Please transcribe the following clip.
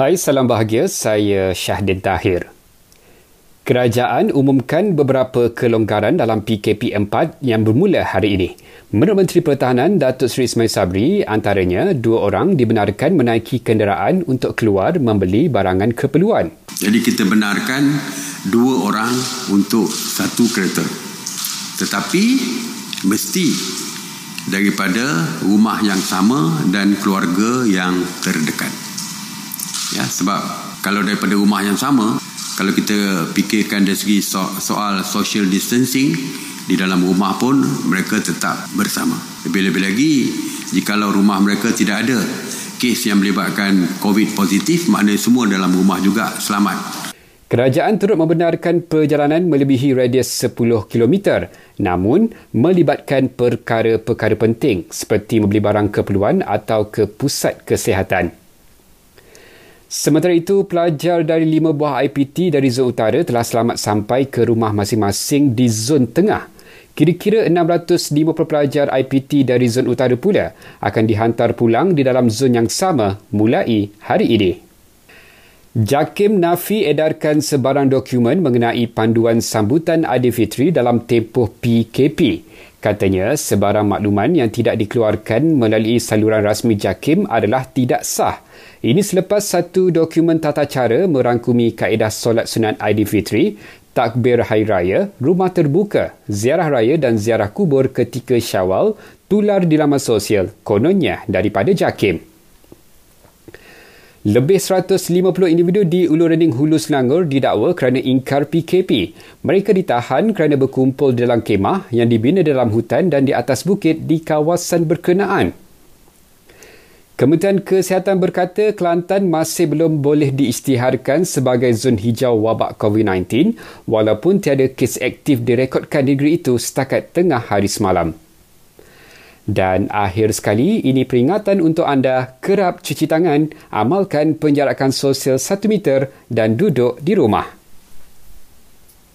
Hai, salam bahagia. Saya Syahdin Tahir. Kerajaan umumkan beberapa kelonggaran dalam PKP 4 yang bermula hari ini. Menurut Menteri Pertahanan Datuk Seri Ismail Sabri, antaranya dua orang dibenarkan menaiki kenderaan untuk keluar membeli barangan keperluan. Jadi kita benarkan dua orang untuk satu kereta. Tetapi mesti daripada rumah yang sama dan keluarga yang terdekat sebab kalau daripada rumah yang sama kalau kita fikirkan dari segi so- soal social distancing di dalam rumah pun mereka tetap bersama lebih-lebih lagi jikalau rumah mereka tidak ada kes yang melibatkan covid positif maknanya semua dalam rumah juga selamat Kerajaan turut membenarkan perjalanan melebihi radius 10 km namun melibatkan perkara-perkara penting seperti membeli barang keperluan atau ke pusat kesihatan. Sementara itu, pelajar dari lima buah IPT dari zon utara telah selamat sampai ke rumah masing-masing di zon tengah. Kira-kira 650 pelajar IPT dari zon utara pula akan dihantar pulang di dalam zon yang sama mulai hari ini. Jakim Nafi edarkan sebarang dokumen mengenai panduan sambutan Aidilfitri dalam tempoh PKP. Katanya, sebarang makluman yang tidak dikeluarkan melalui saluran rasmi JAKIM adalah tidak sah. Ini selepas satu dokumen tata cara merangkumi kaedah solat sunat Aidilfitri, takbir hari raya, rumah terbuka, ziarah raya dan ziarah kubur ketika syawal tular di laman sosial, kononnya daripada JAKIM. Lebih 150 individu di Ulu Rening Hulu Selangor didakwa kerana ingkar PKP. Mereka ditahan kerana berkumpul dalam kemah yang dibina dalam hutan dan di atas bukit di kawasan berkenaan. Kementerian Kesihatan berkata Kelantan masih belum boleh diisytiharkan sebagai zon hijau wabak COVID-19 walaupun tiada kes aktif direkodkan negeri itu setakat tengah hari semalam. Dan akhir sekali, ini peringatan untuk anda kerap cuci tangan, amalkan penjarakan sosial 1 meter dan duduk di rumah.